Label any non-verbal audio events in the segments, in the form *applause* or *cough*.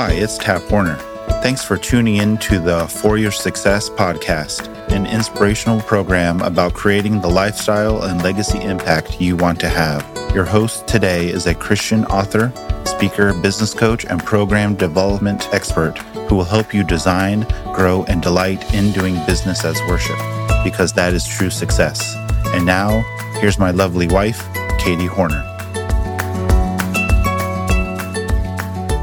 Hi, it's Tap Horner. Thanks for tuning in to the For Your Success podcast, an inspirational program about creating the lifestyle and legacy impact you want to have. Your host today is a Christian author, speaker, business coach, and program development expert who will help you design, grow, and delight in doing business as worship, because that is true success. And now, here's my lovely wife, Katie Horner.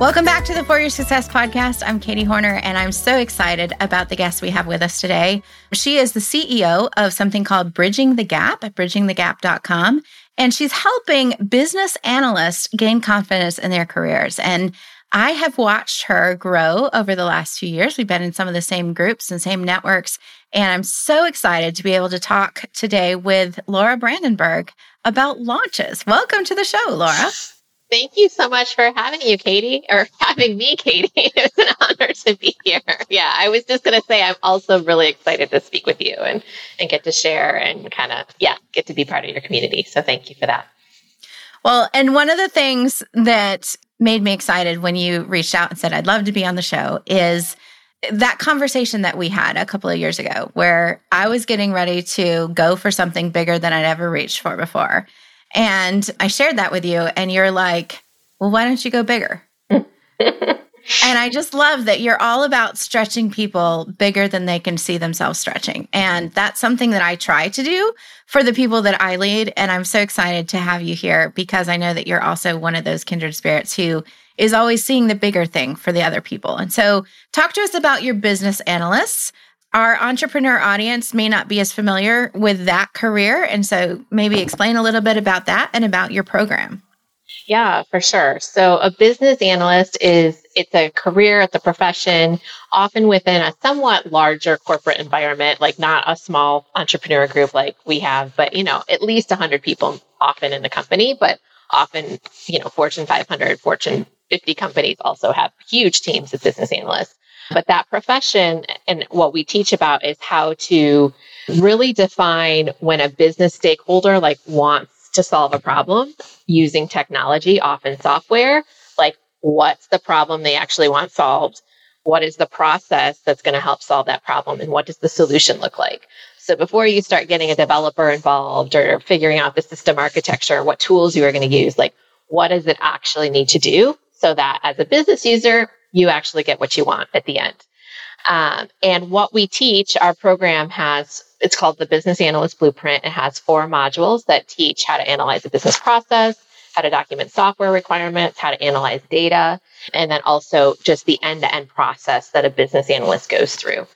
Welcome back to the For Your Success podcast. I'm Katie Horner, and I'm so excited about the guest we have with us today. She is the CEO of something called Bridging the Gap at bridgingthegap.com, and she's helping business analysts gain confidence in their careers. And I have watched her grow over the last few years. We've been in some of the same groups and same networks. And I'm so excited to be able to talk today with Laura Brandenburg about launches. Welcome to the show, Laura. *laughs* Thank you so much for having you, Katie, or *laughs* having me, Katie. *laughs* It's an honor to be here. Yeah, I was just going to say I'm also really excited to speak with you and, and get to share and kind of, yeah, get to be part of your community. So thank you for that. Well, and one of the things that made me excited when you reached out and said, I'd love to be on the show is that conversation that we had a couple of years ago where I was getting ready to go for something bigger than I'd ever reached for before. And I shared that with you, and you're like, well, why don't you go bigger? *laughs* and I just love that you're all about stretching people bigger than they can see themselves stretching. And that's something that I try to do for the people that I lead. And I'm so excited to have you here because I know that you're also one of those kindred spirits who is always seeing the bigger thing for the other people. And so, talk to us about your business analysts our entrepreneur audience may not be as familiar with that career. And so maybe explain a little bit about that and about your program. Yeah, for sure. So a business analyst is it's a career, it's a profession, often within a somewhat larger corporate environment, like not a small entrepreneur group like we have, but you know, at least 100 people often in the company, but often, you know, Fortune 500, Fortune 50 companies also have huge teams of business analysts. But that profession and what we teach about is how to really define when a business stakeholder like wants to solve a problem using technology, often software, like what's the problem they actually want solved? What is the process that's going to help solve that problem? And what does the solution look like? So before you start getting a developer involved or figuring out the system architecture, what tools you are going to use, like what does it actually need to do so that as a business user, you actually get what you want at the end. Um, and what we teach, our program has, it's called the Business Analyst Blueprint. It has four modules that teach how to analyze a business process, how to document software requirements, how to analyze data, and then also just the end to end process that a business analyst goes through.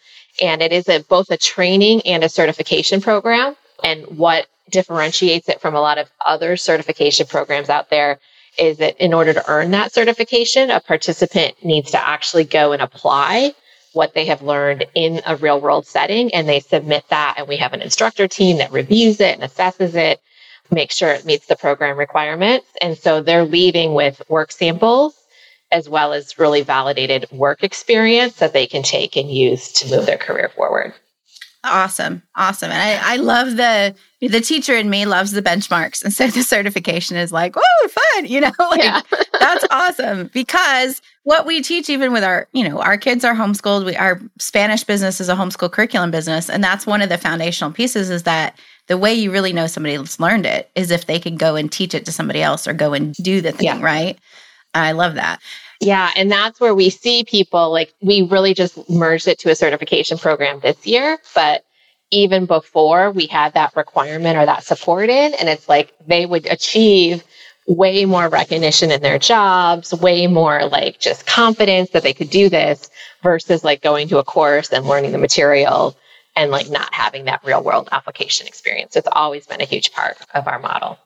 And it is a, both a training and a certification program. And what differentiates it from a lot of other certification programs out there is that in order to earn that certification, a participant needs to actually go and apply what they have learned in a real world setting and they submit that and we have an instructor team that reviews it and assesses it make sure it meets the program requirements. And so they're leaving with work samples as well as really validated work experience that they can take and use to move their career forward Awesome. Awesome. And I, I love the the teacher in me loves the benchmarks. And so the certification is like, oh, fun, you know, *laughs* like yeah. *laughs* that's awesome. Because what we teach, even with our, you know, our kids are homeschooled. We our Spanish business is a homeschool curriculum business. And that's one of the foundational pieces is that the way you really know somebody's learned it is if they can go and teach it to somebody else or go and do the thing, yeah. right? I love that. Yeah. And that's where we see people like we really just merged it to a certification program this year. But even before we had that requirement or that support in, and it's like they would achieve way more recognition in their jobs, way more like just confidence that they could do this versus like going to a course and learning the material and like not having that real world application experience. It's always been a huge part of our model.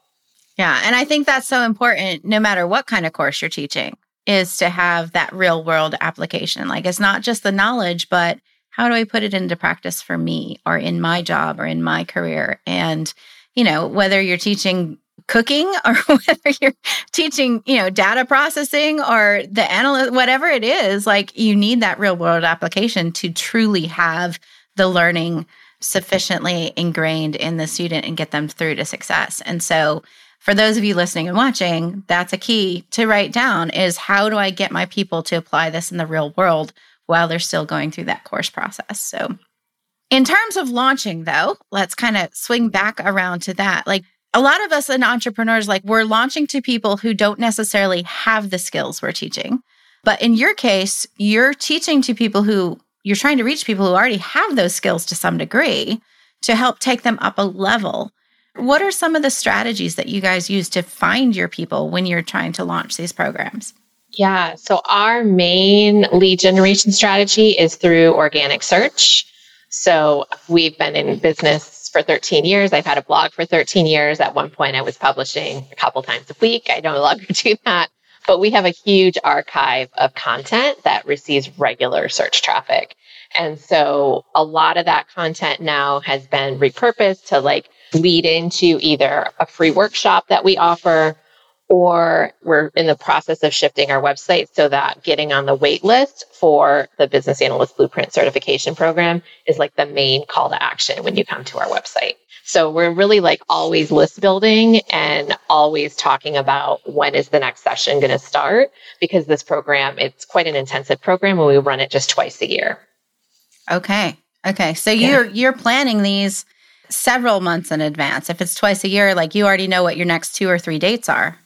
Yeah. And I think that's so important no matter what kind of course you're teaching is to have that real world application. Like it's not just the knowledge, but how do I put it into practice for me or in my job or in my career? And, you know, whether you're teaching cooking *laughs* or whether you're teaching, you know, data processing or the analyst, whatever it is, like you need that real world application to truly have the learning sufficiently ingrained in the student and get them through to success. And so for those of you listening and watching, that's a key to write down is how do I get my people to apply this in the real world while they're still going through that course process? So, in terms of launching, though, let's kind of swing back around to that. Like a lot of us and entrepreneurs, like we're launching to people who don't necessarily have the skills we're teaching. But in your case, you're teaching to people who you're trying to reach people who already have those skills to some degree to help take them up a level. What are some of the strategies that you guys use to find your people when you're trying to launch these programs? Yeah, so our main lead generation strategy is through organic search. So we've been in business for 13 years. I've had a blog for 13 years. At one point, I was publishing a couple times a week. I no longer *laughs* do that, but we have a huge archive of content that receives regular search traffic. And so a lot of that content now has been repurposed to like lead into either a free workshop that we offer or we're in the process of shifting our website so that getting on the wait list for the business analyst blueprint certification program is like the main call to action when you come to our website. So we're really like always list building and always talking about when is the next session going to start because this program, it's quite an intensive program and we run it just twice a year. Okay. Okay. So you're you're planning these several months in advance. If it's twice a year, like you already know what your next two or three dates are.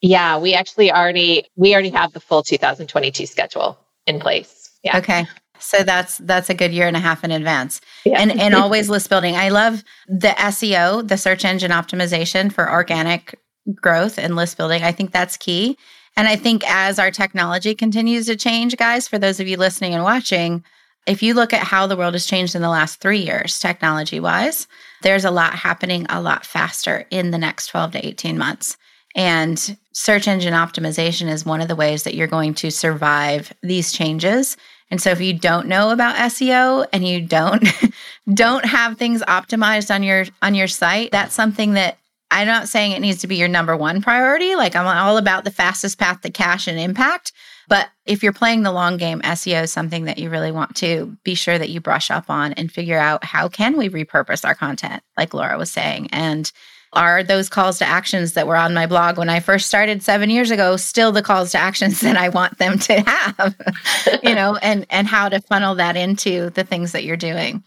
Yeah, we actually already we already have the full 2022 schedule in place. Yeah. Okay. So that's that's a good year and a half in advance. Yeah. And and always list building. I love the SEO, the search engine optimization for organic growth and list building. I think that's key. And I think as our technology continues to change, guys, for those of you listening and watching, if you look at how the world has changed in the last 3 years technology wise, there's a lot happening a lot faster in the next 12 to 18 months. And search engine optimization is one of the ways that you're going to survive these changes. And so if you don't know about SEO and you don't *laughs* don't have things optimized on your on your site, that's something that I'm not saying it needs to be your number one priority. Like I'm all about the fastest path to cash and impact. But if you're playing the long game, SEO is something that you really want to be sure that you brush up on and figure out how can we repurpose our content, like Laura was saying. And are those calls to actions that were on my blog when I first started 7 years ago still the calls to actions *laughs* that I want them to have *laughs* you know and and how to funnel that into the things that you're doing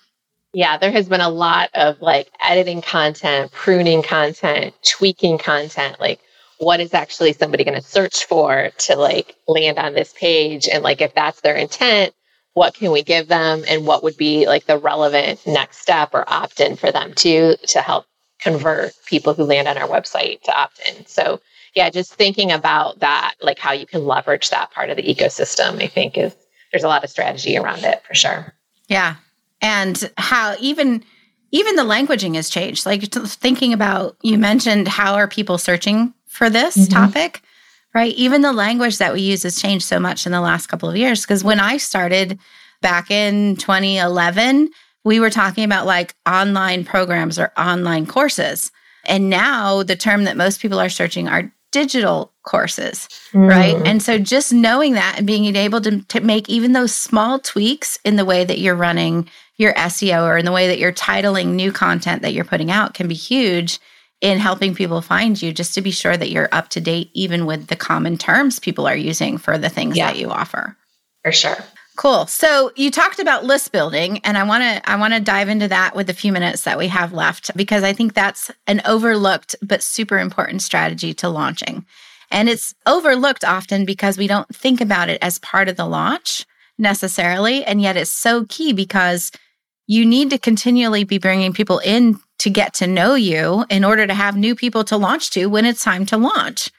yeah there has been a lot of like editing content pruning content tweaking content like what is actually somebody going to search for to like land on this page and like if that's their intent what can we give them and what would be like the relevant next step or opt-in for them to to help convert people who land on our website to opt in. So, yeah, just thinking about that, like how you can leverage that part of the ecosystem, I think is there's a lot of strategy around it for sure. Yeah. And how even even the languaging has changed. Like thinking about you mentioned how are people searching for this mm-hmm. topic, right? Even the language that we use has changed so much in the last couple of years because when I started back in 2011, we were talking about like online programs or online courses. And now the term that most people are searching are digital courses, mm. right? And so just knowing that and being able to, to make even those small tweaks in the way that you're running your SEO or in the way that you're titling new content that you're putting out can be huge in helping people find you just to be sure that you're up to date even with the common terms people are using for the things yeah. that you offer. For sure. Cool. So you talked about list building and I want to I want to dive into that with the few minutes that we have left because I think that's an overlooked but super important strategy to launching. And it's overlooked often because we don't think about it as part of the launch necessarily and yet it's so key because you need to continually be bringing people in to get to know you in order to have new people to launch to when it's time to launch.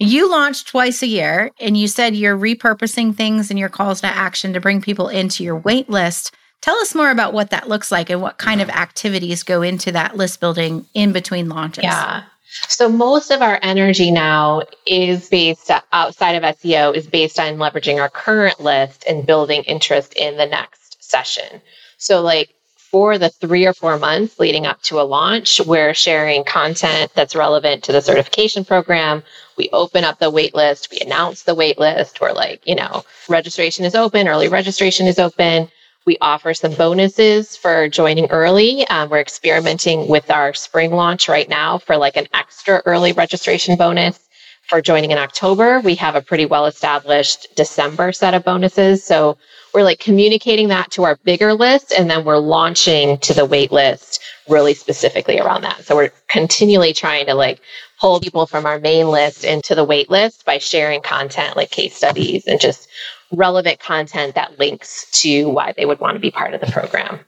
You launch twice a year and you said you're repurposing things and your calls to action to bring people into your wait list. Tell us more about what that looks like and what kind of activities go into that list building in between launches. Yeah. So most of our energy now is based outside of SEO is based on leveraging our current list and building interest in the next session. So like for the three or four months leading up to a launch, we're sharing content that's relevant to the certification program. We open up the waitlist, we announce the waitlist. We're like, you know, registration is open, early registration is open. We offer some bonuses for joining early. Um, we're experimenting with our spring launch right now for like an extra early registration bonus for joining in October. We have a pretty well established December set of bonuses. So we're like communicating that to our bigger list and then we're launching to the wait list really specifically around that. So we're continually trying to like pull people from our main list into the wait list by sharing content like case studies and just relevant content that links to why they would want to be part of the program.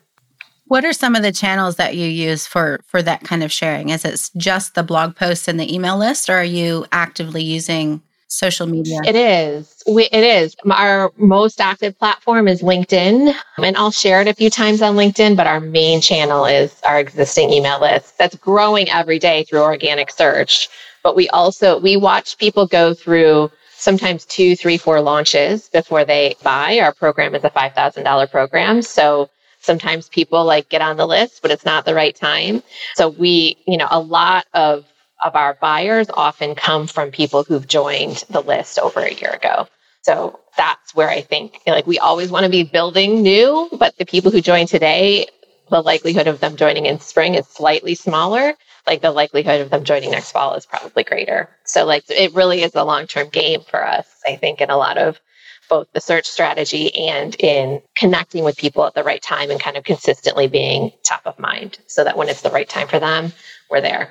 What are some of the channels that you use for for that kind of sharing? Is it just the blog posts and the email list or are you actively using social media? It is. We, it is. Our most active platform is LinkedIn, and I'll share it a few times on LinkedIn, but our main channel is our existing email list that's growing every day through organic search. But we also, we watch people go through sometimes two, three, four launches before they buy. Our program is a $5,000 program. So sometimes people like get on the list, but it's not the right time. So we, you know, a lot of of our buyers often come from people who've joined the list over a year ago. So that's where I think like we always want to be building new, but the people who join today, the likelihood of them joining in spring is slightly smaller. Like the likelihood of them joining next fall is probably greater. So like it really is a long-term game for us, I think, in a lot of both the search strategy and in connecting with people at the right time and kind of consistently being top of mind so that when it's the right time for them, we're there.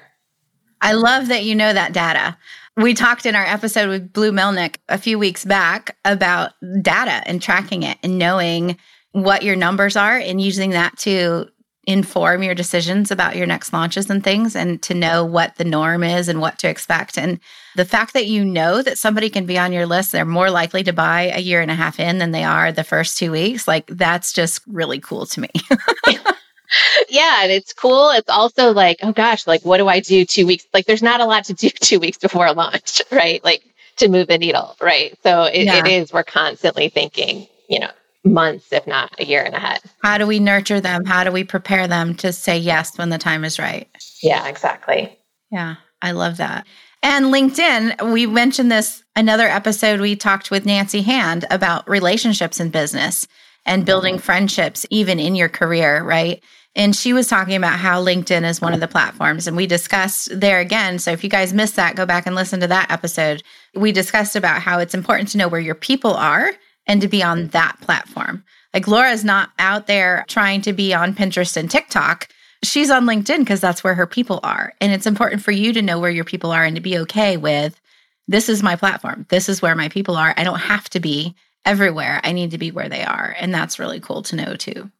I love that you know that data. We talked in our episode with Blue Melnick a few weeks back about data and tracking it and knowing what your numbers are and using that to inform your decisions about your next launches and things and to know what the norm is and what to expect. And the fact that you know that somebody can be on your list, they're more likely to buy a year and a half in than they are the first two weeks, like that's just really cool to me. *laughs* yeah, and it's cool. It's also like, oh gosh, like what do I do two weeks? Like there's not a lot to do *laughs* two weeks before launch, *laughs* right? Like to move the needle, right? So it, yeah. it is, we're constantly thinking, you know, months, if not a year and a half. How do we nurture them? How do we prepare them to say yes when the time is right? Yeah, exactly. Yeah, I love that. And LinkedIn, we mentioned this another episode we talked with Nancy Hand about relationships in business and building mm-hmm. friendships even in your career, right? And she was talking about how LinkedIn is one of the platforms. And we discussed there again. So if you guys missed that, go back and listen to that episode. We discussed about how it's important to know where your people are and to be on that platform. Like Laura's not out there trying to be on Pinterest and TikTok. She's on LinkedIn because that's where her people are. And it's important for you to know where your people are and to be okay with this is my platform. This is where my people are. I don't have to be everywhere. I need to be where they are. And that's really cool to know too.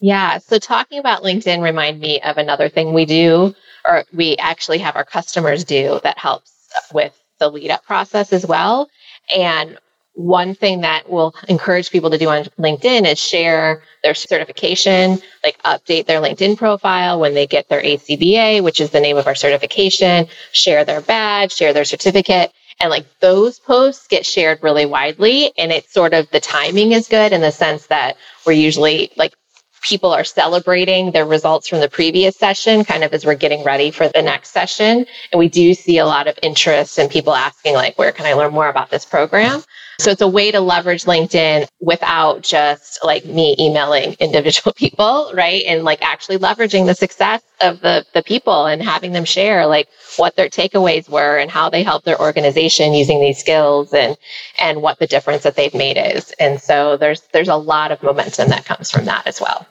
Yeah. So talking about LinkedIn remind me of another thing we do, or we actually have our customers do that helps with the lead up process as well. And one thing that will encourage people to do on LinkedIn is share their certification, like update their LinkedIn profile when they get their ACBA, which is the name of our certification, share their badge, share their certificate. And like those posts get shared really widely. And it's sort of the timing is good in the sense that we're usually like people are celebrating their results from the previous session kind of as we're getting ready for the next session. And we do see a lot of interest and in people asking like, where can I learn more about this program? So it's a way to leverage LinkedIn without just like me emailing *laughs* individual people, right? And like actually leveraging the success of the, the people and having them share like what their takeaways were and how they helped their organization using these skills and, and what the difference that they've made is. And so there's, there's a lot of momentum that comes from that as well.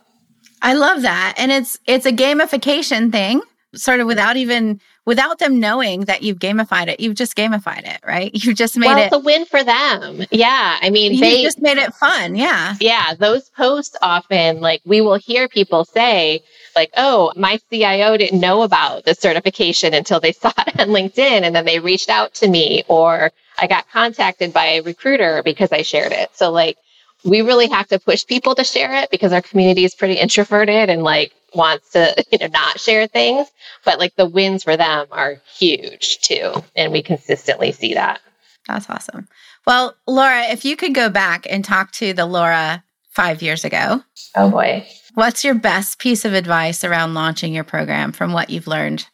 I love that. And it's it's a gamification thing, sort of without even without them knowing that you've gamified it. You've just gamified it, right? *laughs* You just made well, it it's a win for them. Yeah. I mean, you they just made it fun. Yeah. Yeah. Those posts often like we will hear people say, like, oh, my CIO didn't know about the certification until they *laughs* saw it on LinkedIn and then they reached out to me or I got contacted by a recruiter because I shared it. So like we really have to push people to share it because our community is pretty introverted and like wants to *laughs* you know not share things. But like the wins for them are huge too and we consistently see that. That's awesome. Well laura if you could go back and talk to the laura five years ago. Oh boy. What's your best piece of advice around launching your program from what you've learned?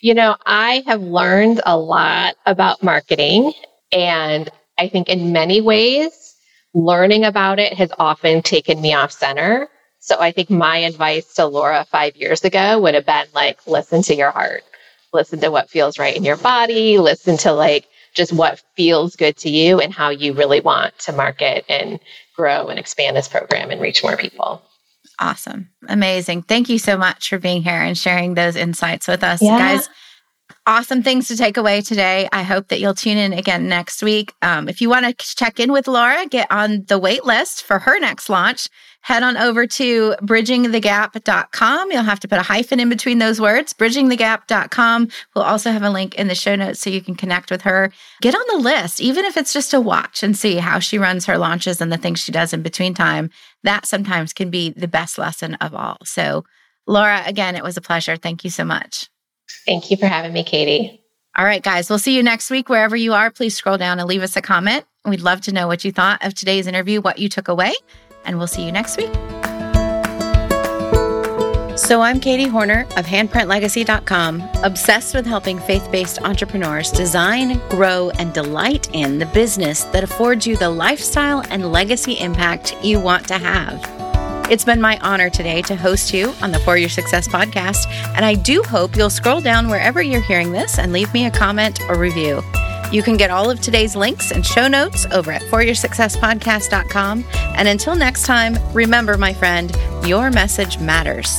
You know i have learned a lot about marketing and i think in many ways learning about it has often taken me off center. So I think my advice to Laura five years ago would have been like, listen to your heart, listen to what feels right in your body, listen to like just what feels good to you and how you really want to market and grow and expand this program and reach more people. Awesome. Amazing. Thank you so much for being here and sharing those insights with us. Yeah. Guys, awesome things to take away today. I hope that you'll tune in again next week. Um, if you want to check in with Laura, get on the wait list for her next launch head on over to bridgingthegap.com. You'll have to put a hyphen in between those words, bridgingthegap.com. We'll also have a link in the show notes so you can connect with her. Get on the list, even if it's just a watch and see how she runs her launches and the things she does in between time. That sometimes can be the best lesson of all. So, Laura, again, it was a pleasure. Thank you so much. Thank you for having me, Katie. All right, guys, we'll see you next week. Wherever you are, please scroll down and leave us a comment. We'd love to know what you thought of today's interview, what you took away and we'll see you next week. So, I'm Katie Horner of handprintlegacy.com, obsessed with helping faith based entrepreneurs design, grow, and delight in the business that affords you the lifestyle and legacy impact you want to have. It's been my honor today to host you on the For Your Success podcast, and I do hope you'll scroll down wherever you're hearing this and leave me a comment or review. You can get all of today's links and show notes over at foryoursuccesspodcast.com. And until next time, remember, my friend, your message matters.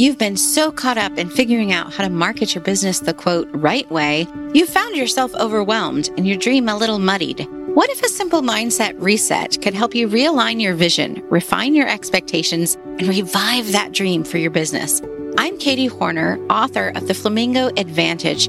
You've been so caught up in figuring out how to market your business the quote right way, you've found yourself overwhelmed and your dream a little muddied. What if a simple mindset reset could help you realign your vision, refine your expectations, and revive that dream for your business? I'm Katie Horner, author of The Flamingo Advantage.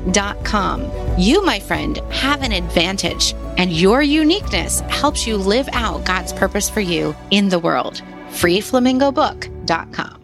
freeflamingobook.com. You, my friend, have an advantage, and your uniqueness helps you live out God's purpose for you in the world. freeflamingobook.com.